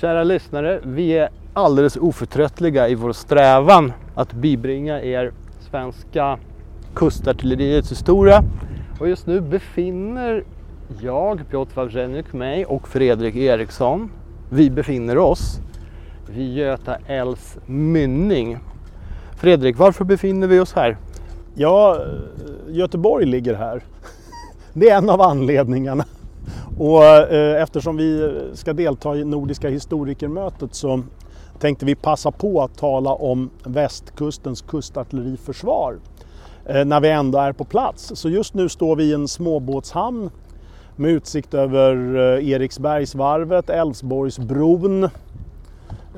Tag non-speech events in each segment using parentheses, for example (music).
Kära lyssnare, vi är alldeles oförtröttliga i vår strävan att bibringa er svenska kustartilleriets historia. Och just nu befinner jag, Piotr Wawrzeniuk, mig och Fredrik Eriksson, vi befinner oss vid Göta älvs mynning. Fredrik, varför befinner vi oss här? Ja, Göteborg ligger här. (laughs) Det är en av anledningarna. Och eh, eftersom vi ska delta i Nordiska historikermötet så tänkte vi passa på att tala om västkustens kustartilleriförsvar eh, när vi ändå är på plats. Så just nu står vi i en småbåtshamn med utsikt över eh, Eriksbergsvarvet, Älvsborgsbron,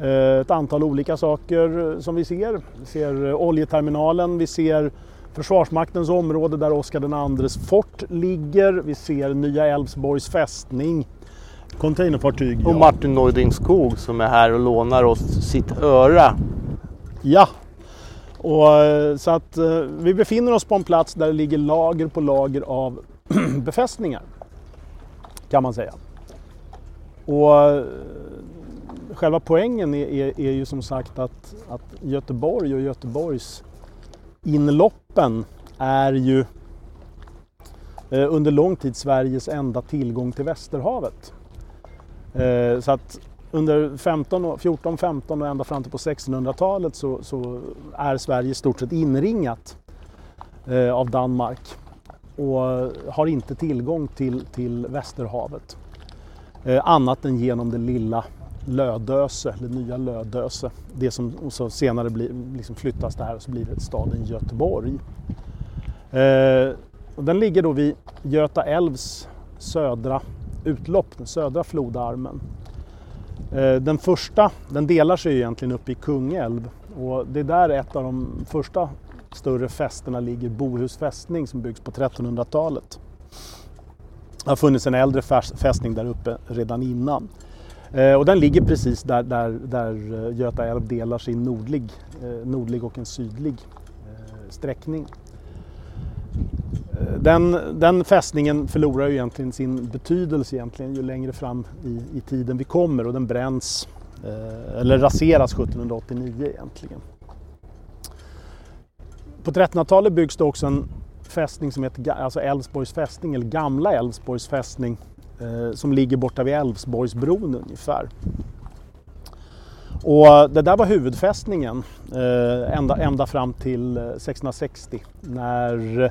eh, ett antal olika saker eh, som vi ser. Vi ser eh, oljeterminalen, vi ser Försvarsmaktens område där Oscar IIs fort ligger. Vi ser Nya Älvsborgs fästning. Containerfartyg. Och Martin Neuding Skog som är här och lånar oss sitt öra. Ja, och, eh, så att eh, vi befinner oss på en plats där det ligger lager på lager av (clears throat) befästningar. Kan man säga. Och eh, själva poängen är, är, är ju som sagt att, att Göteborg och Göteborgs inloppen är ju eh, under lång tid Sveriges enda tillgång till Västerhavet. Eh, så att under 15, 14, 15 och ända fram till på 1600-talet så, så, är Sverige i stort sett inringat eh, av Danmark och har inte tillgång till, till Västerhavet. Annat än genom det lilla Lödöse, eller nya Lödöse. Det som så senare blir, liksom flyttas det här och så blir det staden Göteborg. Eh, och den ligger då vid Göta älvs södra utlopp, den södra flodarmen. Eh, den första, den delar sig egentligen upp i Kungälv och det är där ett av de första större fästena ligger, Bohus fästning som byggs på 1300-talet. Det har funnits en äldre fästning där uppe redan innan. Eh, och den ligger precis där, där, där eh, Göta älv delar sin nordlig, eh, nordlig och en sydlig sträckning. Den, den fästningen förlorar ju egentligen sin betydelse egentligen ju längre fram i, i tiden vi kommer och den bränns eller raseras 1789 egentligen. På 1300-talet byggs det också en fästning som heter alltså Älvsborgs fästning eller Gamla Älvsborgs fästning Eh, som ligger borta vid Älvsborgsbron ungefär. Och eh, det där var huvudfästningen eh, ända, ända fram till 1660 när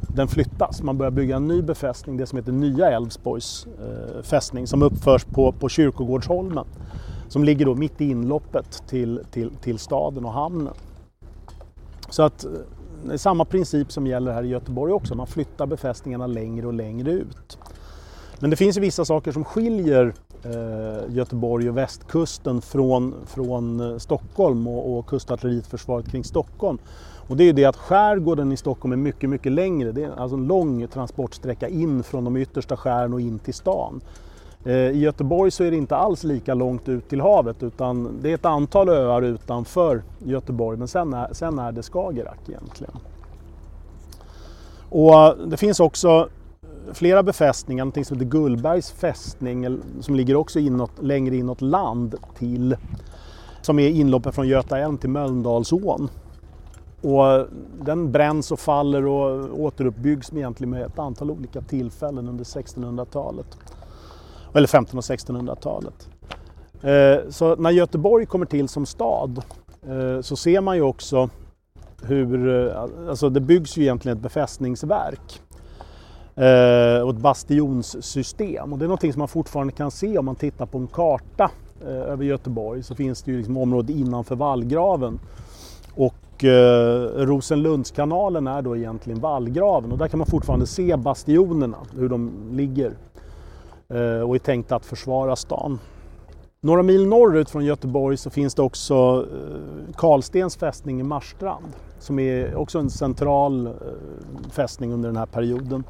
den flyttas. Man börjar bygga en ny befästning, det som heter Nya Älvsborgs fästning som uppförs på, på Kyrkogårdsholmen. Som ligger då mitt i inloppet till, till, till staden och hamnen. Så att det är samma princip som gäller här i Göteborg också, man flyttar befästningarna längre och längre ut. Men det finns ju vissa saker som skiljer eh, Göteborg och västkusten från, från eh, Stockholm och, och kustartilleriförsvaret kring Stockholm. Och det är ju det att skärgården i Stockholm är mycket, mycket längre. Det är alltså en lång transportsträcka in från de yttersta skären och in till stan. Eh, I Göteborg så är det inte alls lika långt ut till havet utan det är ett antal öar utanför Göteborg men sen är, sen är det Skagerrak egentligen. Och eh, det finns också flera befästningar, någonting som heter Gullbergs fästning som ligger också inåt, längre inåt land till som är inloppet från Göta älv till Mölndalsån. Och den bränns och faller och återuppbyggs egentligen med ett antal olika tillfällen under 1600-talet. Eller 1500 och 1600-talet. Eh, så när Göteborg kommer till som stad eh, så ser man ju också hur, eh, alltså det byggs ju egentligen ett befästningsverk eh, och ett bastionssystem. Och det är någonting som man fortfarande kan se om man tittar på en karta eh, över Göteborg så finns det ju liksom område innanför vallgraven. Och eh, Rosenlundskanalen är då egentligen vallgraven och där kan man fortfarande se bastionerna, hur de ligger eh, och är tänkta att försvara stan. Några mil norrut från Göteborg så finns det också eh, Karlstens fästning i Marstrand som är också en central eh, fästning under den här perioden.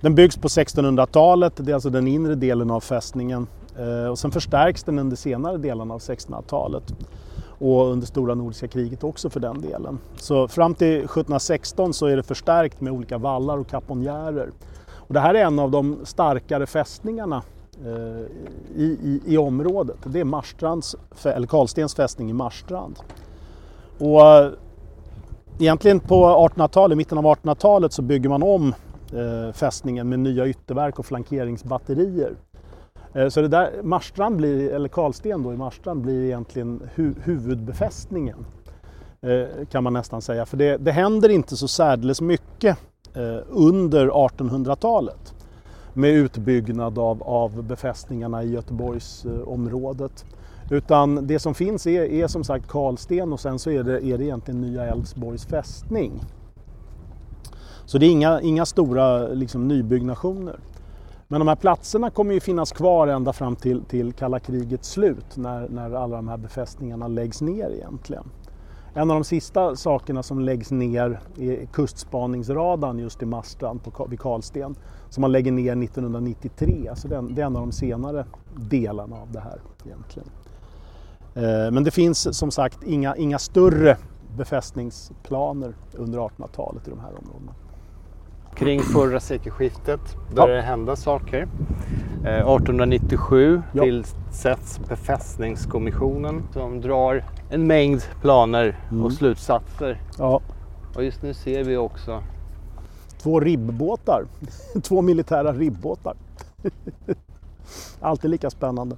Den byggs på 1600-talet, det är alltså den inre delen av fästningen. Eh, och sen förstärks den under senare delen av 1600-talet. Och under stora nordiska kriget också för den delen. Så fram till 1716 så är det förstärkt med olika vallar och kaponjärer. Och det här är en av de starkare fästningarna eh, i, i, i området. Det är Marstrands, eller Karlstens fästning i Marstrand. Och eh, egentligen på 1800-talet, mitten av 1800-talet så bygger man om Eh, fästningen med nya ytterverk och flankeringsbatterier. Eh, så det där, Marstrand blir, eller Karlsten då i Marstrand blir egentligen hu huvudbefästningen eh, kan man nästan säga. För det, det händer inte så särdeles mycket under 1800-talet med utbyggnad av, av befästningarna i Göteborgsområdet. Utan det som finns är, är som sagt Karlsten och sen så är det, är det egentligen Nya Älvsborgs fästning. Så det är inga, inga stora liksom, nybyggnationer. Men de här platserna kommer ju finnas kvar ända fram till, till kalla krigets slut när, när alla de här befästningarna läggs ner egentligen. En av de sista sakerna som läggs ner är kustspaningsradarn just i Marstrand vid Karlsten som man lägger ner 1993. Alltså det är en av de senare delarna av det här egentligen. Eh, men det finns som sagt inga, inga större befästningsplaner under 1800-talet i de här områdena. Kring (clears throat) förra sekelskiftet började ja. det hända saker. 1897 eh, ja. tillsätts befästningskommissionen som drar en mängd planer mm. och slutsatser. Ja. Och just nu ser vi också två ribbåtar. (laughs) två militära ribbåtar. (laughs) Alltid lika spännande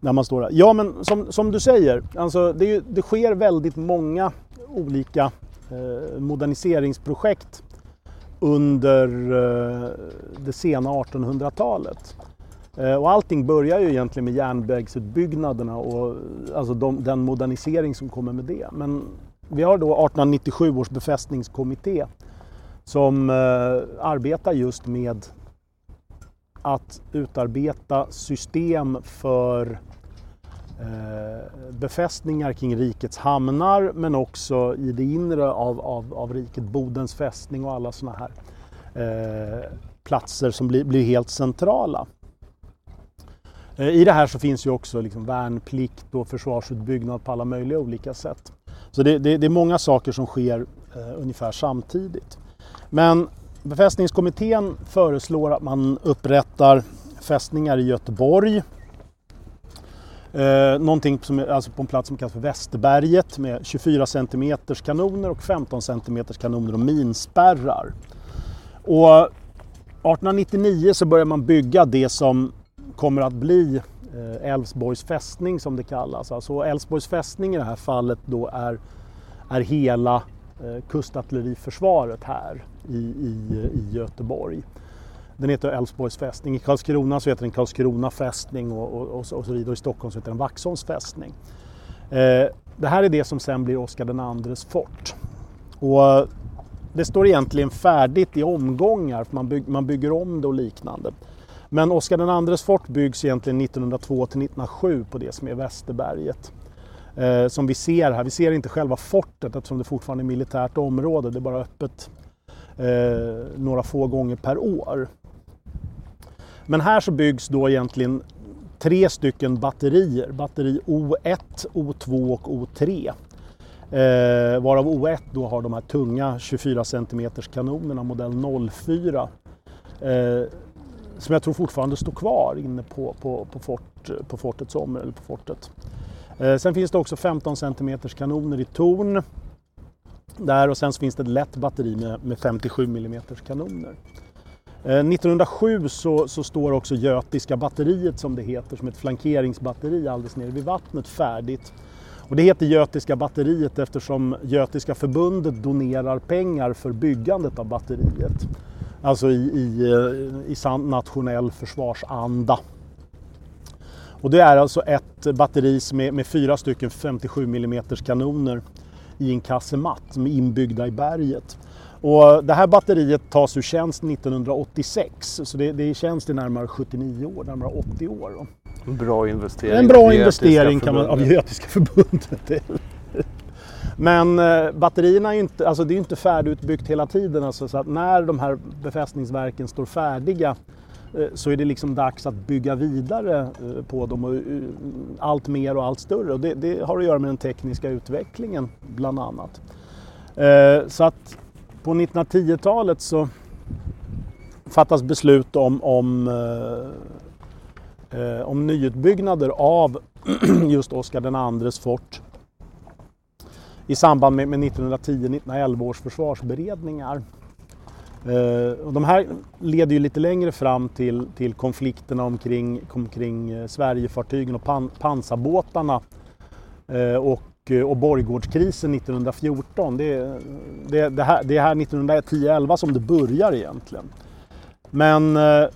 när man står där. Ja, men som, som du säger, alltså det, ju, det sker väldigt många olika eh, moderniseringsprojekt under eh, det sena 1800-talet. Eh, och allting börjar ju egentligen med järnvägsutbyggnaderna och alltså de, den modernisering som kommer med det. Men vi har då 1897 års befästningskommitté som eh, arbetar just med att utarbeta system för Eh, befästningar kring rikets hamnar men också i det inre av, av, av riket, Bodens fästning och alla sådana här eh, platser som blir, blir helt centrala. Eh, I det här så finns ju också liksom värnplikt och försvarsutbyggnad på alla möjliga olika sätt. Så det, det, det är många saker som sker eh, ungefär samtidigt. Men befästningskommittén föreslår att man upprättar fästningar i Göteborg. Eh, någonting som är, alltså på en plats som kallas för Västerberget med 24 cm kanoner och 15 cm kanoner och minspärrar. Och 1899 så börjar man bygga det som kommer att bli eh, Älvsborgs fästning som det kallas. Alltså Älvsborgs fästning i det här fallet då är, är hela eh, kustartilleriförsvaret här i, i, i Göteborg. Den heter Älvsborgs fästning. I Karlskrona så heter den Karlskrona fästning och, och, och, så vidare. I Stockholm så heter den Vaxholms fästning. Eh, det här är det som sen blir Oscar IIs fort. Och eh, det står egentligen färdigt i omgångar, för man, bygg, man bygger om det och liknande. Men Oscar IIs fort byggs egentligen 1902 till 1907 på det som är Västerberget. Eh, som vi ser här, vi ser inte själva fortet eftersom det fortfarande är militärt område, det är bara öppet eh, några få gånger per år. Men här så byggs då egentligen tre stycken batterier, batteri O1, O2 och O3. Eh, varav O1 då har de här tunga 24 cm kanonerna modell 04. Eh, som jag tror fortfarande står kvar inne på, på, på, fort, på fortets område. Eller på fortet. Eh, sen finns det också 15 cm kanoner i torn. Där och sen så finns det ett lätt batteri med, med 57 mm kanoner. Eh, 1907 så, så, står också Götiska batteriet som det heter, som ett flankeringsbatteri alldeles nere vid vattnet färdigt. Och det heter Götiska batteriet eftersom Götiska förbundet donerar pengar för byggandet av batteriet. Alltså i, i, eh, i sann nationell försvarsanda. Och det är alltså ett batteri med, med fyra stycken 57 mm kanoner i en kassematt som är inbyggda i berget. Och det här batteriet tas ur tjänst 1986 så det, det är i tjänst i närmare 79 år, närmare 80 år. Bra investering. En bra investering kan man, av Götiska förbundet. (laughs) Men eh, batterierna är inte, alltså det är inte färdigutbyggt hela tiden. Alltså, så att när de här befästningsverken står färdiga eh, så är det liksom dags att bygga vidare eh, på dem och allt mer och allt större. Och det, det har att göra med den tekniska utvecklingen bland annat. Så att på 1910-talet så fattas beslut om, om eh, eh om nyutbyggnader av (clears throat) just Oscar IIs fort i samband med, med 1910-1911 års försvarsberedningar. Eh, och de här leder ju lite längre fram till, till konflikterna omkring, omkring eh, Sverigefartygen och pan, pansarbåtarna eh, och, Eh, och Borggårdskrisen 1914. Det, det, det, här, det är här 1910-11 som det börjar egentligen. Men eh,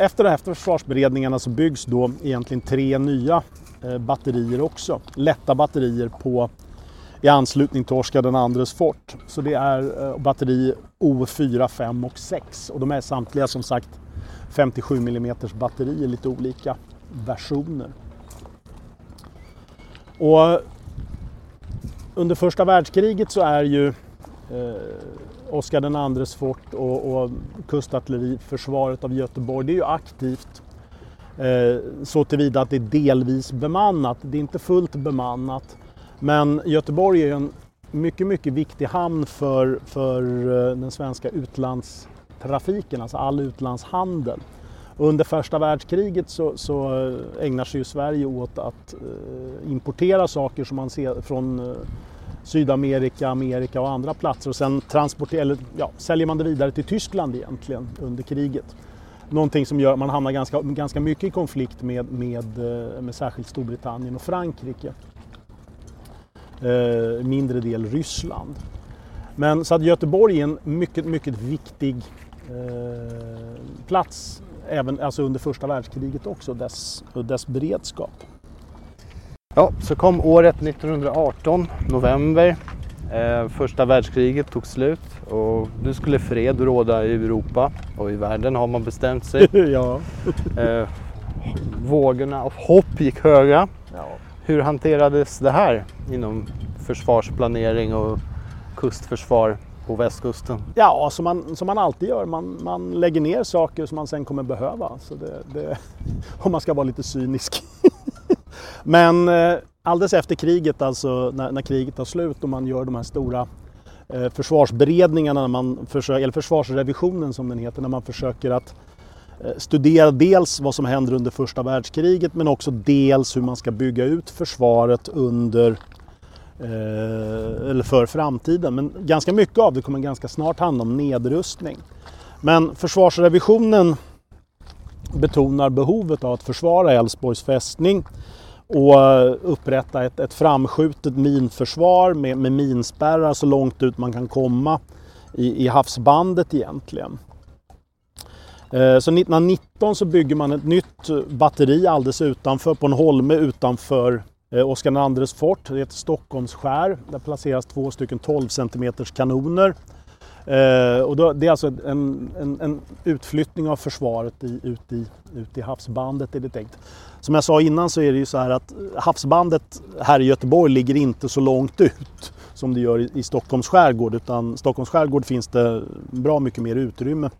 efter, efter försvarsberedningarna så byggs då egentligen tre nya eh, batterier också. Lätta batterier på, i anslutning till Oskar IIs fort. Så det är eh, batteri O4, 5 och 6 och de är samtliga som sagt 57 mm batterier, lite olika versioner. Och under första världskriget så är ju eh, Oskar IIs fort och, och kustartilleriförsvaret av Göteborg, det är ju aktivt eh, så tillvida att det är delvis bemannat. Det är inte fullt bemannat. Men Göteborg är ju en mycket, mycket viktig hamn för, för eh, den svenska utlandstrafiken, alltså all utlandshandel. Under första världskriget så, så ägnar sig ju Sverige åt att eh, importera saker som man ser från eh, Sydamerika, Amerika och andra platser och sen transporterar, eller, ja, säljer man det vidare till Tyskland egentligen under kriget. Någonting som gör att man hamnar ganska, ganska mycket i konflikt med, med, eh, med särskilt Storbritannien och Frankrike. Eh, mindre del Ryssland. Men så att Göteborg är en mycket, mycket viktig eh, plats även alltså under första världskriget också, dess, dess beredskap. Ja, så kom året 1918, november. Eh, första världskriget tog slut och nu skulle fred råda i Europa och i världen har man bestämt sig. (laughs) ja. eh, vågorna av hopp gick höga. Ja. Hur hanterades det här inom försvarsplanering och kustförsvar på västkusten? Ja, som man, som man alltid gör. Man, man lägger ner saker som man sen kommer behöva. Så det, det, (laughs) om man ska vara lite cynisk. (laughs) Men eh, alldeles efter kriget, alltså när, när, kriget tar slut och man gör de här stora eh, försvarsberedningarna, när man försöker, eller försvarsrevisionen som den heter, när man försöker att eh, studera dels vad som händer under första världskriget men också dels hur man ska bygga ut försvaret under Eh, eller för framtiden. Men ganska mycket av det kommer ganska snart handla om nedrustning. Men försvarsrevisionen betonar behovet av att försvara Älvsborgs fästning och eh, upprätta ett, ett framskjutet minförsvar med, med minspärrar så långt ut man kan komma i, i havsbandet egentligen. Eh, så 1919 så bygger man ett nytt batteri alldeles utanför på en holme utanför Eh, Oskar IIs fort. Det heter Stockholmsskär. Där placeras två stycken 12 cm kanoner Eh, och då, det är alltså en, en, en utflyttning av försvaret i, ut, i, ut i havsbandet är det tänkt. Som jag sa innan så är det ju så här att havsbandet här i Göteborg ligger inte så långt ut som det gör i, i Stockholms skärgård utan Stockholms skärgård finns det bra mycket mer utrymme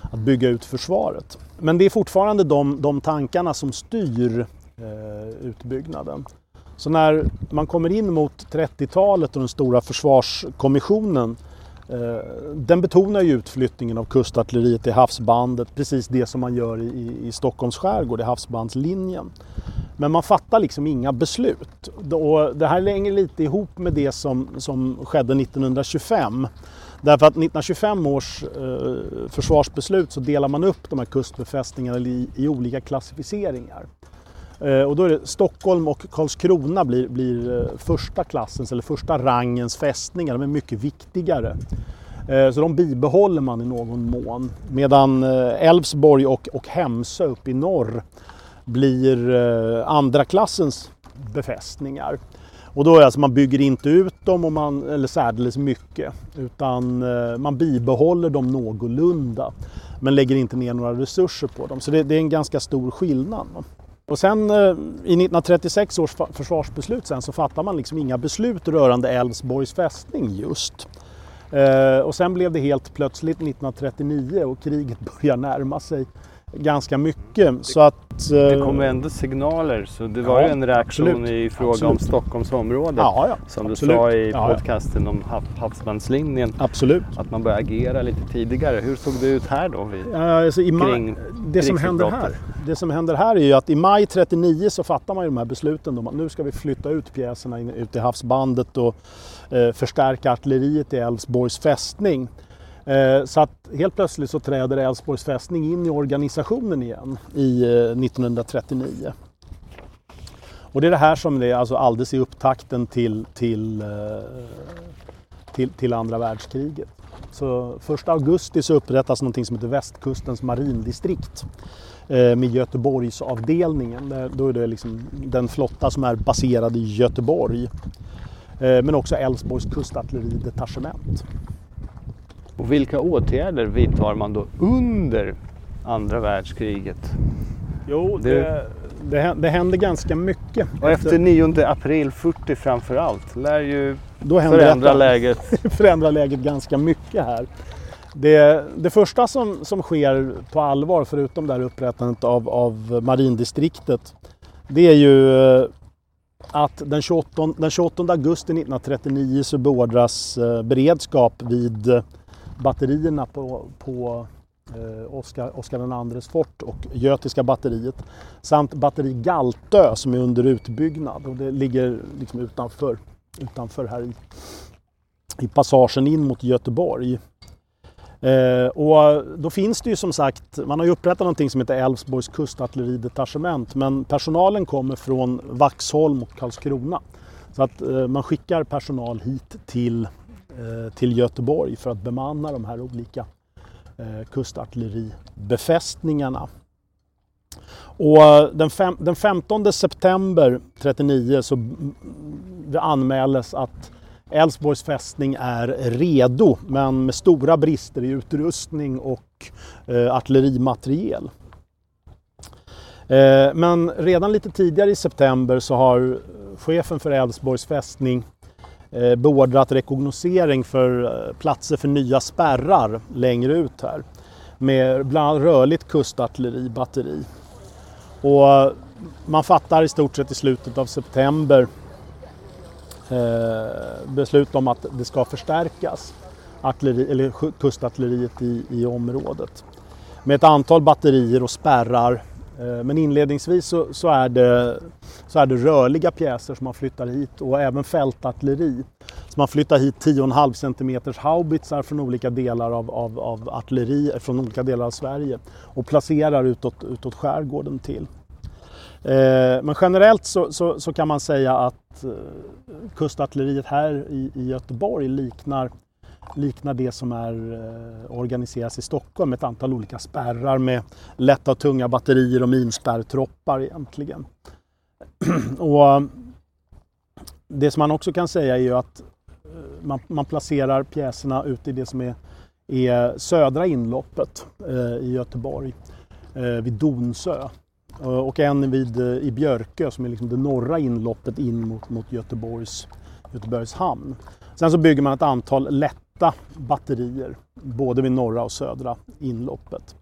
att bygga ut försvaret. Men det är fortfarande de, de tankarna som styr eh, utbyggnaden. Så när man kommer in mot 30-talet och den stora försvarskommissionen eh, den betonar ju utflyttningen av kustartilleriet i havsbandet, precis det som man gör i, i Stockholms skärgård, i havsbandslinjen. Men man fattar liksom inga beslut. Och det här hänger lite ihop med det som, som skedde 1925. Därför att 1925 års eh, försvarsbeslut så delar man upp de här kustbefästningarna i, i olika klassificeringar. Eh, och då är det Stockholm och Karlskrona blir, blir eh, första klassens eller första rangens fästningar. De är mycket viktigare. Eh, så de bibehåller man i någon mån. Medan Älvsborg och, och Hemsö uppe i norr blir andra klassens befästningar. Och då är alltså, man bygger inte ut dem och man, eller särdeles mycket utan man bibehåller dem någorlunda men lägger inte ner några resurser på dem. Så det, det är en ganska stor skillnad. Och sen eh, i 1936 års försvarsbeslut sen så fattar man liksom inga beslut rörande Älvsborgs fästning just. Eh, och sen blev det helt plötsligt 1939 och kriget (laughs) börjar närma sig ganska mycket. Så att, eh, Det kom ändå signaler så det var Ja, ju en reaktion absolut. i fråga om Absolut. Stockholmsområdet. ja, ja, Som absolut. du sa i podcasten om hav, havsbandslinjen. Absolut. Att man börjar agera lite tidigare. Hur såg det ut här då? Vid, Ja, Alltså i maj, Kring det, som händer här, det som händer här är ju att i maj 39 så fattar man ju de här besluten om att nu ska vi flytta ut pjäserna in, ut i havsbandet och eh, förstärka artilleriet i Älvsborgs fästning. Eh, så att helt plötsligt så träder Älvsborgs fästning in i organisationen igen i eh, 1939. Och det är det här som är alltså alldeles i upptakten till, till, eh, till, till andra världskriget. Så 1 augusti så upprättas någonting som heter Västkustens marindistrikt eh, med Göteborgsavdelningen. Då är det liksom den flotta som är baserad i Göteborg. Eh, men också Älvsborgs kustartilleridetachement. Och vilka åtgärder vidtar man då under andra världskriget? Jo, Det- det, det, hä- det händer ganska mycket. Och efter 9 april 40 framför allt lär ju Då förändra detta. läget. (laughs) förändrar läget ganska mycket här. Det, det första som, som sker på allvar, förutom det här upprättandet av, av marindistriktet, det är ju eh, att den 28, den 28 augusti 1939 så beordras eh, beredskap vid batterierna på, på eh, Oskar, Oskar IIs fort och Götiska batteriet samt batteri Galtö som är under utbyggnad och det ligger liksom utanför, utanför här i i passagen in mot Göteborg. Eh, och då finns det ju som sagt, man har ju upprättat någonting som heter Älvsborgs kustartilleridetachement men personalen kommer från Vaxholm och Karlskrona. Så att eh, man skickar personal hit till, Eh, till Göteborg för att bemanna de här olika eh, kustartilleribefästningarna. Och eh, den, fem, den 15 september 39 så det anmäles att Älvsborgs fästning är redo men med stora brister i utrustning och eh, artillerimateriel. Eh, men redan lite tidigare i september så har chefen för Älvsborgs fästning Eh, beordrat rekognosering för eh, platser för nya spärrar längre ut här. Med bland annat rörligt kustartilleribatteri. Och eh, man fattar i stort sett i slutet av september eh, beslut om att det ska förstärkas artilleri, eller kustartilleriet i, i området. Med ett antal batterier och spärrar. Eh, men inledningsvis så, så, är det, så är det rörliga pjäser som man flyttar hit och även fältartilleri. Så man flyttar hit 10,5 cm haubitsar från olika delar av, av, av artilleri eh, från olika delar av Sverige och placerar utåt, utåt skärgården till. Eh, men generellt så, så, så kan man säga att kustartilleriet här i, i Göteborg liknar, liknar det som är eh, organiseras i Stockholm med ett antal olika spärrar med lätta och tunga batterier och minspärrtroppar egentligen. (clears throat) och eh, det som man också kan säga är ju att eh, man, man placerar pjäserna ute i det som är, är södra inloppet eh, i Göteborg, eh, vid Donsö. Och en vid, i Björkö som är liksom det norra inloppet in mot, mot Göteborgs, Göteborgs hamn. Sen så bygger man ett antal lätta batterier både vid norra och södra inloppet.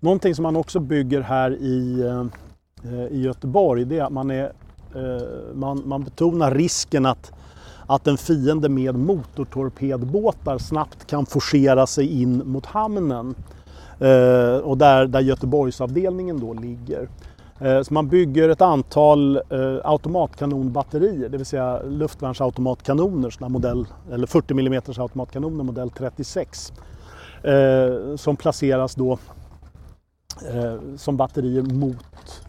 Någonting som man också bygger här i, eh, i Göteborg det är att man, är, eh, man, man betonar risken att, att en fiende med motortorpedbåtar snabbt kan forcera sig in mot hamnen. Eh, och där, där Göteborgsavdelningen då ligger. Eh, så man bygger ett antal eh, automatkanonbatterier, det vill säga luftvärnsautomatkanoner, såna modell, eller 40 mm automatkanoner modell 36. Eh, som placeras då som batterier mot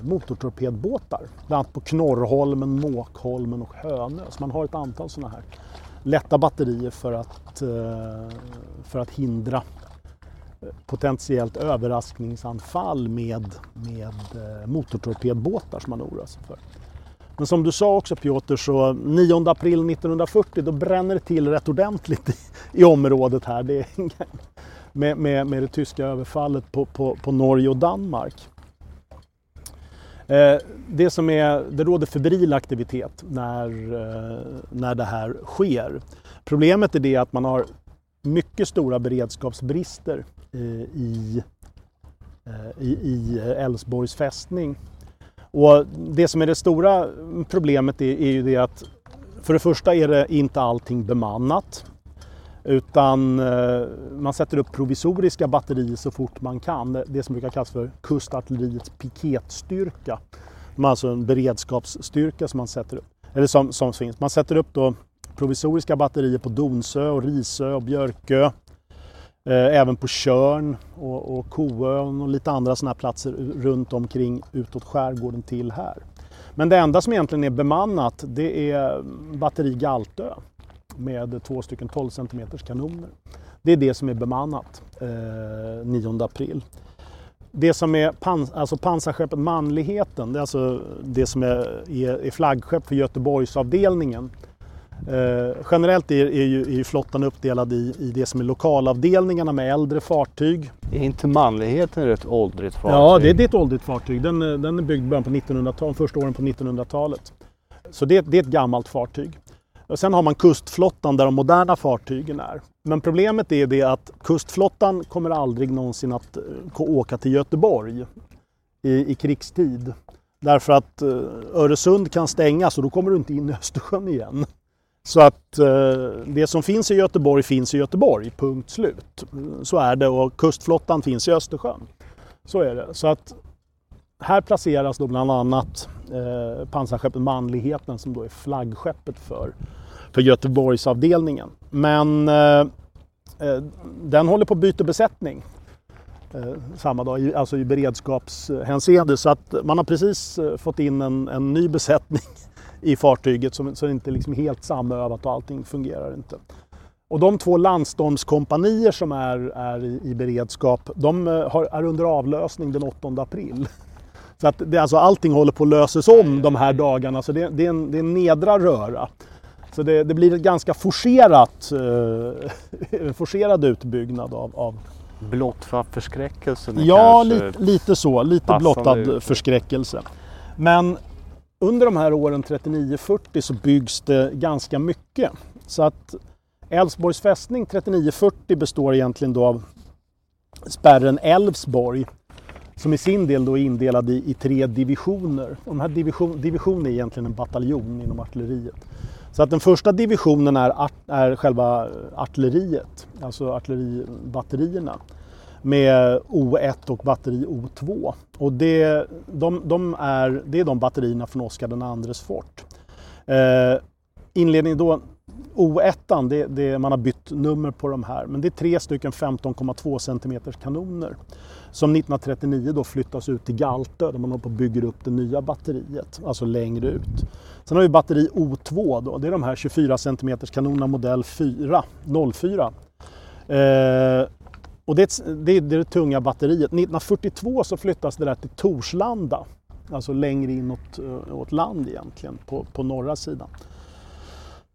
motortorpedbåtar. Bland annat på Knorrholmen, Måkholmen och Hönö. Så man har ett antal sådana här lätta batterier för att, för att hindra potentiellt överraskningsanfall med, med eh, motortorpedbåtar som man oroar sig för. Men som du sa också Piotr, så 9 april 1940 då bränner det till rätt ordentligt i, i området här. Det är, (laughs) med, med, med det tyska överfallet på, på, på Norge och Danmark. Eh, det, som är, det råder febril aktivitet när, eh, när det här sker. Problemet är det att man har mycket stora beredskapsbrister Eh, eh, i, i, i Älvsborgs fästning. Och det som är det stora problemet är, är ju det att för det första är det inte allting bemannat. Utan man sätter upp provisoriska batterier så fort man kan. Det som brukar kallas för kustartilleriets piketstyrka. De är alltså en beredskapsstyrka som man sätter upp. Eller som, som finns. Man sätter upp då provisoriska batterier på Donsö och Risö och Björkö. Eh, även på Körn och, och Koön och lite andra sådana här platser runt omkring utåt skärgården till här. Men det enda som egentligen är bemannat det är mm, batteri Galtö med två stycken 12 cm kanoner. Det är det som är bemannat eh, 9 april. Det som är pans alltså pansarskeppet Manligheten, det är alltså det som är, är, är flaggskepp för Göteborgsavdelningen. Eh, generellt är, är, ju, är ju flottan uppdelad i, i det som är lokalavdelningarna med äldre fartyg. Är inte Manligheten ett åldrigt fartyg? Ja, det, det är ett åldrigt fartyg. Den, den är byggd början på 1900-talet, första åren på 1900-talet. Så det, det är ett gammalt fartyg. Och sen har man kustflottan där de moderna fartygen är. Men problemet är det att kustflottan kommer aldrig någonsin att eh, åka till Göteborg i, i krigstid. Därför att eh, Öresund kan stängas och då kommer du inte in i Östersjön igen. Så att eh, det som finns i Göteborg finns i Göteborg, punkt slut. Så är det och kustflottan finns i Östersjön. Så är det. Så att här placeras då bland annat eh, pansarskeppet Manligheten som då är flaggskeppet för, för Göteborgsavdelningen. Men eh, eh den håller på att byta besättning eh, samma dag, alltså i beredskapshänseende. Så att man har precis eh, fått in en, en ny besättning i fartyget så, så det inte liksom helt samövat och allting fungerar inte. Och de två landstormskompanier som är, är i, i beredskap, de eh, har, är under avlösning den 8 april. (laughs) Så att det, alltså allting håller på att löses om de här dagarna, så det, det är, en, det är en nedra röra. Så det, det blir ett ganska forcerat, eh, (laughs) forcerad utbyggnad av, av Blott för förskräckelsen? Ja, lite, lite så. Lite blottad ut. förskräckelse. Men under de här åren 39-40 så byggs det ganska mycket. Så att Älvsborgs fästning 39-40 består egentligen då av spärren Älvsborg som i sin del då är indelad i, i tre divisioner. De här division, division är egentligen en bataljon inom artilleriet. Så att den första divisionen är, art, är själva artilleriet, alltså artilleribatterierna med O1 och batteri O2. Och det, de, de är, det är de batterierna från Oscar IIs fort. Eh, inledningen då, O1, det, det, man har bytt nummer på de här, men det är tre stycken 15,2 cm kanoner som 1939 då flyttas ut till Galtö där man håller på och bygger upp det nya batteriet, alltså längre ut. Sen har vi batteri O2 då, det är de här 24 cm kanonerna modell 4, 04. Eh, och det, det, är det tunga batteriet. 1942 så flyttas det där till Torslanda, alltså längre inåt eh, åt land egentligen, på, på norra sidan.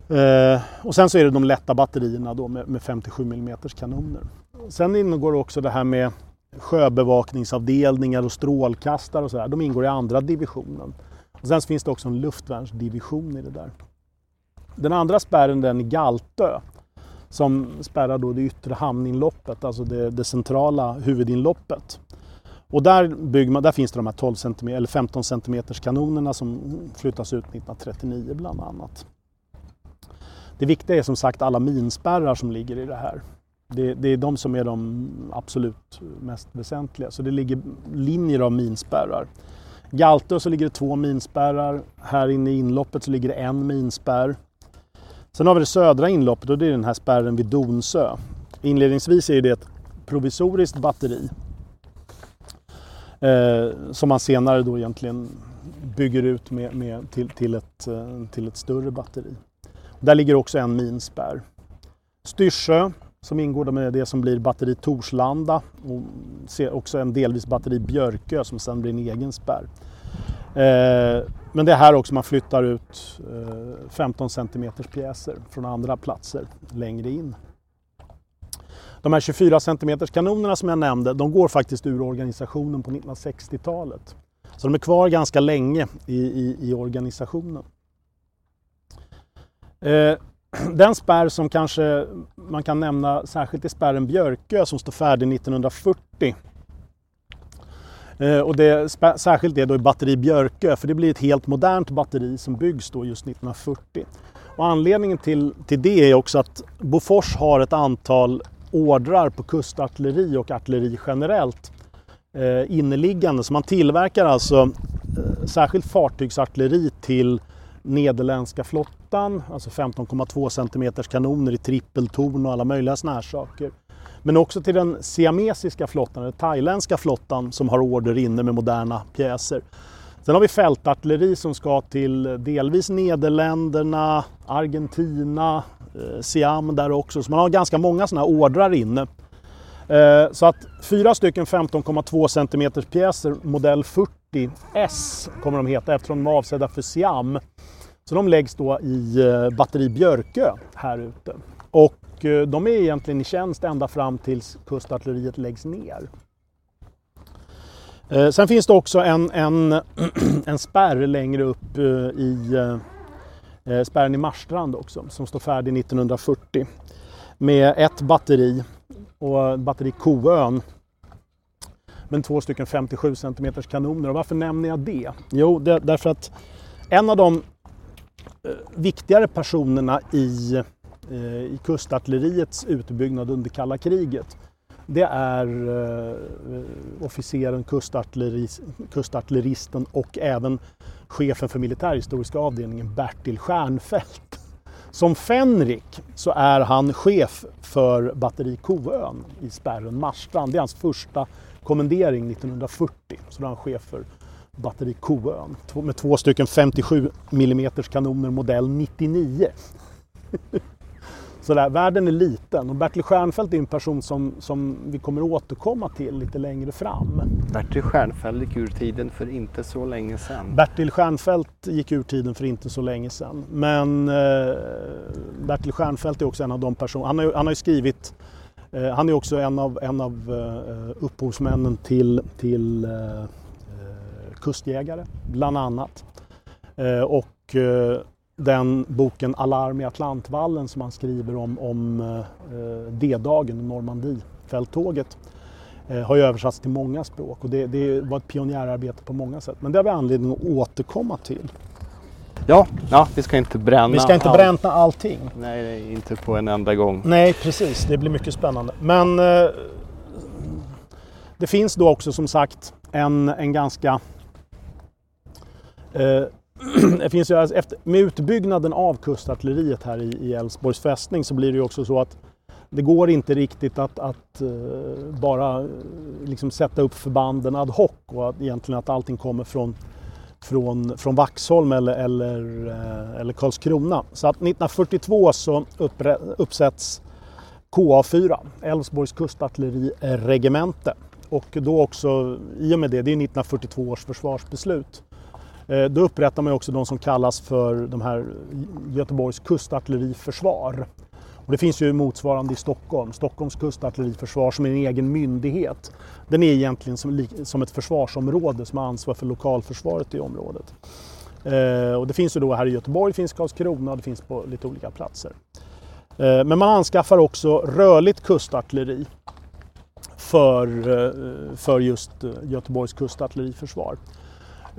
Eh, och sen så är det de lätta batterierna då med, med 57 mm kanoner. Sen ingår också det här med sjöbevakningsavdelningar och strålkastare och sådär. De ingår i andra divisionen. Och sen finns det också en luftvärnsdivision i det där. Den andra spärren den är Galtö som spärrar då det yttre hamninloppet, alltså det, det centrala huvudinloppet. Och där, bygger man, där finns det de här 12 cm, eller 15 cm kanonerna som flyttas ut 1939 bland annat. Det viktiga är som sagt alla minspärrar som ligger i det här. Det, det, är de som är de absolut mest väsentliga. Så det ligger linjer av minspärrar. Galtö så ligger det två minspärrar. Här inne i inloppet så ligger det en minspärr. Sen har vi det södra inloppet och det är den här spärren vid Donsö. Inledningsvis är det ett provisoriskt batteri. Eh, som man senare då egentligen bygger ut med, med till, till, ett, eh, till ett större batteri. Där ligger också en minspärr. Styrsö som ingår med det som blir batteri Torslanda och också en delvis batteri Björkö som sen blir en egen spärr. Eh, men det är här också man flyttar ut eh, 15 cm pjäser från andra platser längre in. De här 24 cm kanonerna som jag nämnde, de går faktiskt ur organisationen på 1960-talet. Så de är kvar ganska länge i, i, i organisationen. Eh, (clears throat) den spärr som kanske man kan nämna särskilt är spärren Björkö som står färdig 1940. Eh, och det, särskilt det då i batteri Björkö, för det blir ett helt modernt batteri som byggs då just 1940. Och anledningen till, till det är också att Bofors har ett antal ordrar på kustartilleri och artilleri generellt eh, inneliggande. Så man tillverkar alltså eh, särskilt fartygsartilleri till nederländska flottan, alltså 15,2 cm kanoner i trippeltorn och alla möjliga såna här saker. Men också till den siamesiska flottan, den thailändska flottan som har order inne med moderna pjäser. Sen har vi fältartilleri som ska till delvis Nederländerna, Argentina, eh, Siam där också. Så man har ganska många sådana här ordrar inne. Eh, så att fyra stycken 15,2 cm pjäser modell 40S kommer de heta eftersom de är avsedda för Siam. Så de läggs då i eh, batteri Björkö här ute. Och eh, de är egentligen i tjänst ända fram tills kustartilleriet läggs ner. Eh, sen finns det också en, en, (clears throat) en spärr längre upp eh, i eh, eh, spärren i Marstrand också som står färdig 1940 med ett batteri och batteri Koön men två stycken 57 cm kanoner. Och varför nämner jag det? Jo, det, därför att en av de viktigare personerna i, eh, Eh, i kustartilleriets utbyggnad under kalla kriget det är eh, officeren, kustartilleristen och även chefen för militärhistoriska avdelningen Bertil Stjernfeldt. Som fänrik så är han chef för batteri Koön i spärren Marstrand. Det är hans första kommendering 1940. Så då är han chef för batteri Koön med två stycken 57 mm kanoner modell 99. (laughs) Så där, världen är liten och Bertil Stjernfeldt är en person som, som vi kommer återkomma till lite längre fram. Bertil Stjernfeldt gick ur tiden för inte så länge sedan. Bertil Stjernfeldt gick ur tiden för inte så länge sedan. Men eh, Bertil Stjernfeldt är också en av de personer, han har, han har ju skrivit eh, han är också en av, en av uh, upphovsmännen till, till uh, kustjägare bland annat. Eh, och eh, den boken Alarm i Atlantvallen som han skriver om, om eh, D-dagen, Normandie-fälttåget har ju översatts till många språk och det, det, var ett pionjärarbete på många sätt. Men det har vi anledning att återkomma till. Ja, ja vi ska inte bränna Vi ska inte bränna allting. Nej, inte på en enda gång. Nej, precis. Det blir mycket spännande. Men eh, det finns då också som sagt en, en ganska Eh, (clears throat) det finns ju, alltså, efter, med utbyggnaden av kustartilleriet här i Älvsborgs fästning så blir det ju också så att det går inte riktigt att, att uh, bara eh, liksom sätta upp förbanden ad hoc och att, egentligen att allting kommer från, från, från Vaxholm eller, eller, uh, eller Karlskrona. Så att 1942 så uppre, uppsätts KA4, Älvsborgs kustartilleriregemente. Och då också, i och med det, det är 1942 års försvarsbeslut. Eh, då upprättar man också de som kallas för de här Göteborgs kustartilleriförsvar. Och det finns ju motsvarande i Stockholm, Stockholms kustartilleriförsvar som är en egen myndighet. Den är egentligen som, som ett försvarsområde som har ansvar för lokalförsvaret i området. Eh, och det finns ju då här i Göteborg, finns Karlskrona och det finns på lite olika platser. Eh, men man anskaffar också rörligt kustartilleri för, för just Göteborgs kustartilleriförsvar.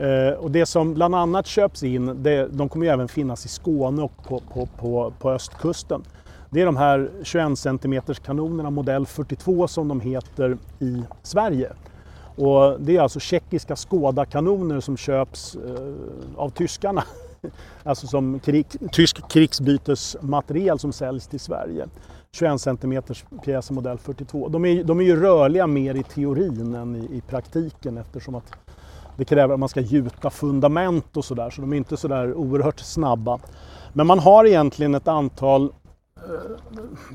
Eh, och det som bland annat köps in, det, de kommer ju även finnas i Skåne och på, på, på, på östkusten. Det är de här 21 cm kanonerna modell 42 som de heter i Sverige. Och det är alltså tjeckiska Skoda-kanoner som köps eh, av tyskarna. (laughs) alltså som krig, tysk krigsbytesmateriel som säljs till Sverige. 21 cm pjäser modell 42. De är, de är ju rörliga mer i teorin än i, i praktiken eftersom att det kräver att man ska gjuta fundament och sådär, så de är inte sådär oerhört snabba. Men man har egentligen ett antal eh,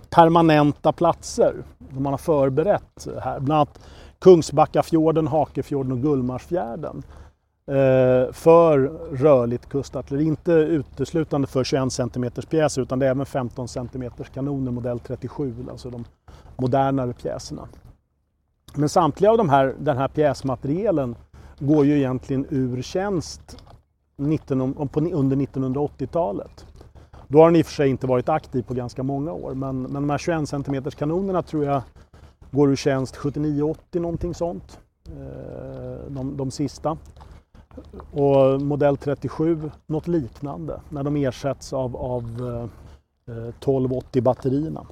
permanenta platser som man har förberett här. Bland annat Kungsbackafjorden, Hakefjorden och Gullmarsfjärden. Eh, för rörligt kustartilleri, inte uteslutande för 21 cm pjäser utan det är även 15 cm kanoner modell 37, alltså de modernare pjäserna. Men samtliga av de här, den här pjäsmaterielen går ju egentligen ur tjänst 19, under 1980-talet. Då har den i och för sig inte varit aktiv på ganska många år men, men de här 21 cm kanonerna tror jag går ur tjänst 79-80 någonting sånt. Eh, de, de sista. Och modell 37 något liknande när de ersätts av, av eh, eh, 1280 batterierna.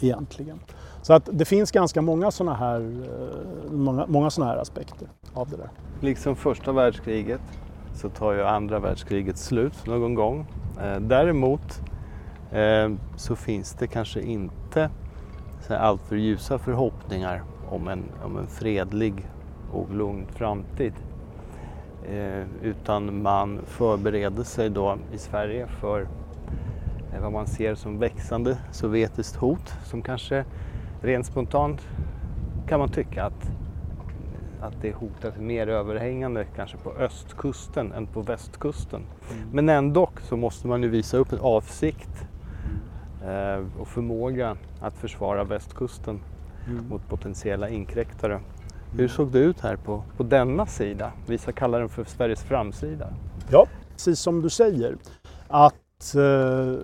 Egentligen. Så att det finns ganska många sådana här, eh, många, många såna här aspekter av det där. Liksom första världskriget så tar ju andra världskriget slut någon gång. Eh, däremot eh, så finns det kanske inte alltför ljusa förhoppningar om en, om en fredlig och lugn framtid. Utan man förbereder sig då i Sverige för vad man ser som växande sovjetiskt hot som kanske rent spontant kan man tycka att, att det hotet är mer överhängande kanske på östkusten än på västkusten. Mm. Men ändå så måste man ju visa upp en avsikt eh, och förmåga att försvara västkusten mm. mot potentiella inkräktare. Mm. Hur såg det ut här på, på denna sida? Vissa kallar den för Sveriges framsida. Ja, precis som du säger. Att Eh,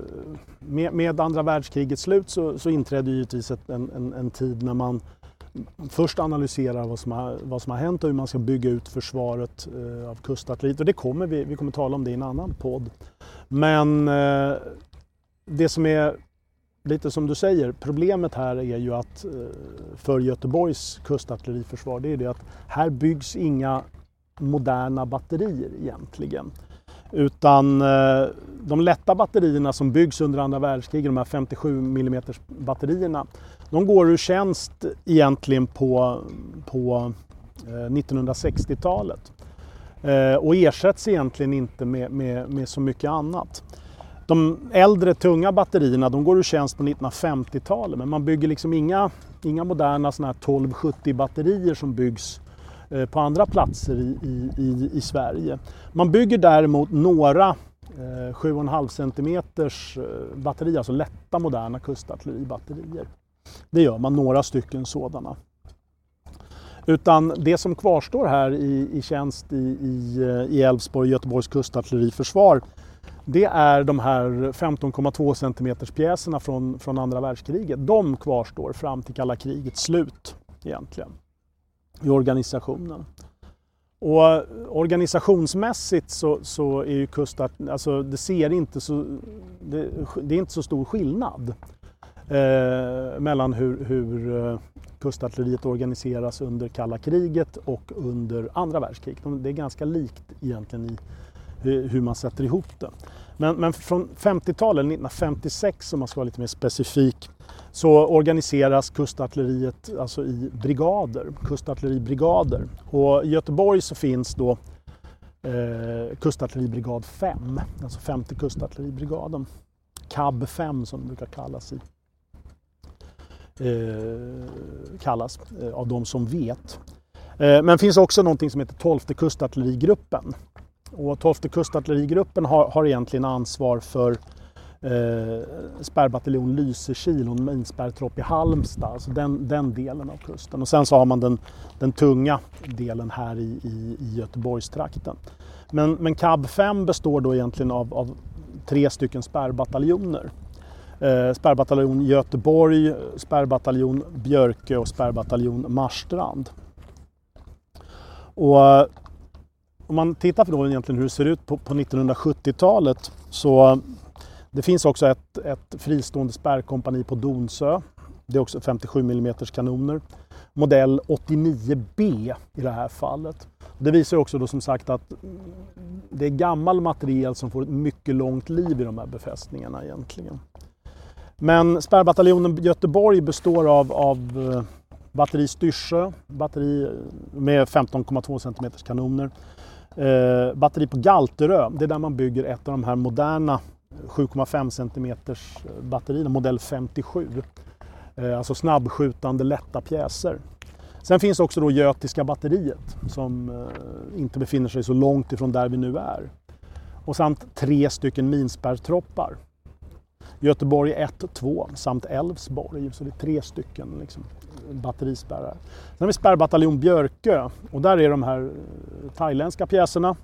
med, med, andra världskrigets slut så, så inträdde givetvis ett, en, en, en, tid när man först analyserar vad som, har, vad som har hänt och hur man ska bygga ut försvaret eh, av kustartilleriet. Och det kommer vi, vi kommer tala om det i en annan podd. Men eh, det som är lite som du säger, problemet här är ju att eh, för Göteborgs kustartilleriförsvar, det är det att här byggs inga moderna batterier egentligen. Utan eh, de lätta batterierna som byggs under andra världskriget, de här 57 mm batterierna, de går ur tjänst egentligen på, på eh, 1960-talet. Eh, och ersätts egentligen inte med, med, med så mycket annat. De äldre tunga batterierna de går ur tjänst på 1950-talet men man bygger liksom inga, inga moderna såna här 1270 batterier som byggs Eh, på andra platser i, i, i Sverige. Man bygger däremot några 7,5 cm batterier, alltså lätta moderna kustartilleribatterier. Det gör man, några stycken sådana. Utan det som kvarstår här i, i tjänst i, i, eh, i Älvsborg Göteborgs kustartilleriförsvar det är de här 15,2 cm pjäserna från, från andra världskriget. De kvarstår fram till kalla krigets slut egentligen i organisationen. Och organisationsmässigt så, så är ju kustat, alltså det ser inte så, det, det är inte så stor skillnad eh, mellan hur, hur eh, kustartilleriet organiseras under kalla kriget och under andra världskriget. Det är ganska likt egentligen i hur man sätter ihop det. Men, men från 50-talet, 1956 om man ska vara lite mer specifik, så organiseras kustartilleriet alltså i brigader, kustartilleribrigader. Och I Göteborg så finns då eh, kustartilleribrigad 5, alltså femte kustartilleribrigaden. KAB 5 som det brukar kallas i. Eh, kallas eh, av de som vet. Eh, men det finns också någonting som heter 12 kustartillerigruppen. Och 12 kustartillerigruppen har, har egentligen ansvar för eh, spärrbataljon Lysekil och en minspärrtropp i Halmstad, alltså den, den delen av kusten. Och sen så har man den, den tunga delen här i, i, i Göteborgstrakten. Men, men KAB 5 består då egentligen av, av tre stycken spärrbataljoner. Eh, spärrbataljon Göteborg, spärrbataljon Björkö och spärrbataljon Marstrand. Och om man tittar på då egentligen hur det ser ut på, på 1970-talet så det finns också ett, ett fristående spärrkompani på Donsö. Det är också 57 mm kanoner. Modell 89B i det här fallet. Det visar också då som sagt att det är gammal materiel som får ett mycket långt liv i de här befästningarna egentligen. Men spärrbataljonen Göteborg består av, av eh, batteri Styrsö, batteri med 15,2 cm kanoner. Eh, batteri på Galterö, det är där man bygger ett av de här moderna 7,5 cm eh, batterierna, modell 57. Eh, alltså snabbskjutande lätta pjäser. Sen finns också då Götiska batteriet som eh, inte befinner sig så långt ifrån där vi nu är. Och samt tre stycken minspärrtroppar. Göteborg 1 och 2 samt Älvsborg, så det är tre stycken liksom, batterispärrar. Sen har vi spärrbataljon Björkö och där är de här eh, thailändska pjäserna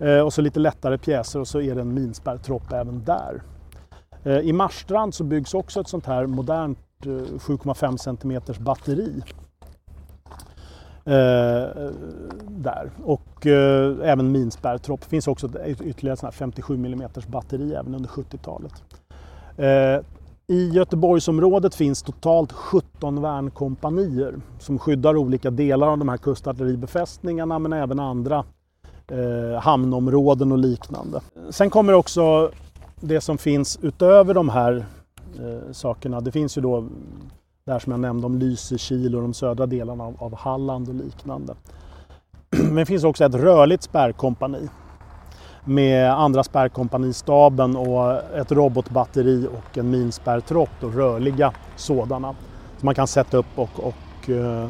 Eh, och så lite lättare pjäser och så är det en minspärrtropp även där. Eh, I Marstrand så byggs också ett sånt här modernt eh, 7,5 centimeters cm batteri. Eh, där. Och eh, även minspärrtropp. Det finns också ett ytterligare ett här 57 mm batteri även under 70-talet. Eh, I Göteborgsområdet finns totalt 17 värnkompanier som skyddar olika delar av de här kustartilleribefästningarna men även andra eh, hamnområden och liknande. Sen kommer också det som finns utöver de här eh, sakerna. Det finns ju då där som jag nämnde om Lysekil och de södra delarna av, av Halland och liknande. (clears throat) Men det finns också ett rörligt spärrkompani med andra spärrkompanistaben och ett robotbatteri och en minspärrtropp, rörliga sådana. Som man kan sätta upp och, och, eh,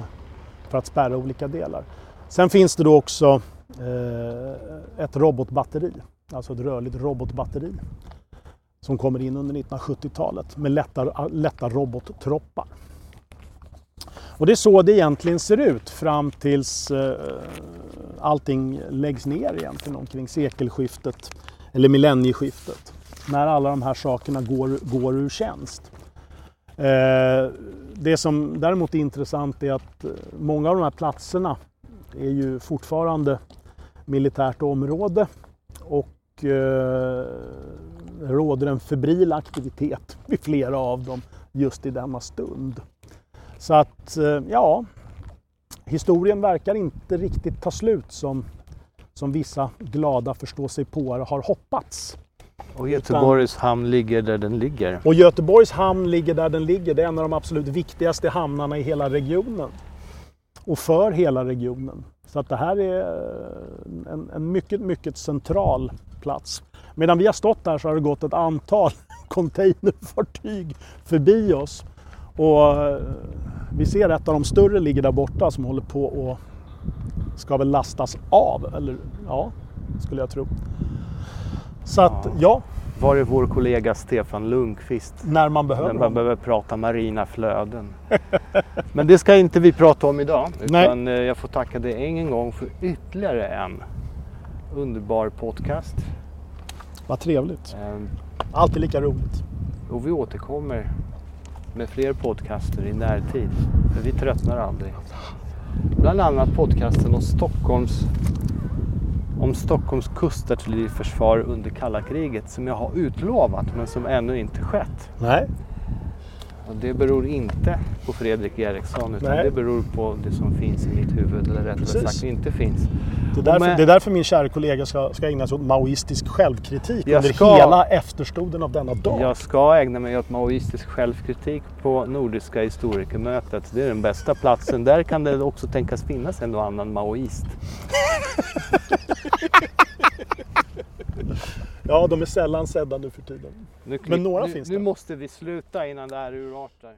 för att spärra olika delar. Sen finns det då också eh, ett robotbatteri, alltså ett rörligt robotbatteri som kommer in under 1970-talet med lätta, lätta robottroppar. Och det är så det egentligen ser ut fram tills eh, allting läggs ner egentligen omkring sekelskiftet eller millennieskiftet. När alla de här sakerna går, går ur tjänst. Eh, det som däremot är intressant är att eh, många av de här platserna är ju fortfarande militärt område och eh, råder en febril aktivitet vid flera av dem just i denna stund. Så att, eh, ja, historien verkar inte riktigt ta slut som, som vissa glada förståsigpåare har hoppats. Och Göteborgs hamn ligger där den ligger. Och Göteborgs hamn ligger där den ligger. Det är en av de absolut viktigaste hamnarna i hela regionen. Och för hela regionen. Så att det här är eh, en, en mycket, mycket central plats. Medan vi har stått där så har det gått ett antal (laughs) containerfartyg förbi oss. Och eh, vi ser ett av de större ligger där borta som håller på och ska väl lastas av. Eller ja, skulle jag tro. Så att ja. Var är vår kollega Stefan Lundqvist? När man behöver När man behöver prata marina flöden. (laughs) Men det ska inte vi prata om idag. Utan Nej. Eh, jag får tacka dig en gång för ytterligare en underbar podcast. Vad trevligt. Um, Alltid lika roligt. Och vi återkommer med fler podcaster i närtid. För vi tröttnar aldrig. Bland annat podcasten om Stockholms, om Stockholms kustartilleriförsvar under kalla kriget som jag har utlovat men som ännu inte skett. Nej. Och det beror inte på Fredrik Eriksson utan Nej. det beror på det som finns i mitt huvud eller rättare sagt inte finns. Det är, därför, med, det är därför min kära kollega ska, ska ägna sig åt maoistisk självkritik under ska, hela efterstoden av denna dag. Jag ska ägna mig åt maoistisk självkritik på Nordiska historikermötet. Det är den bästa platsen. Där kan det också tänkas finnas en och annan maoist. (laughs) ja, de är sällan sedda nu för tiden. Nu, Men några nu, finns det. Nu måste vi sluta innan det här urartar.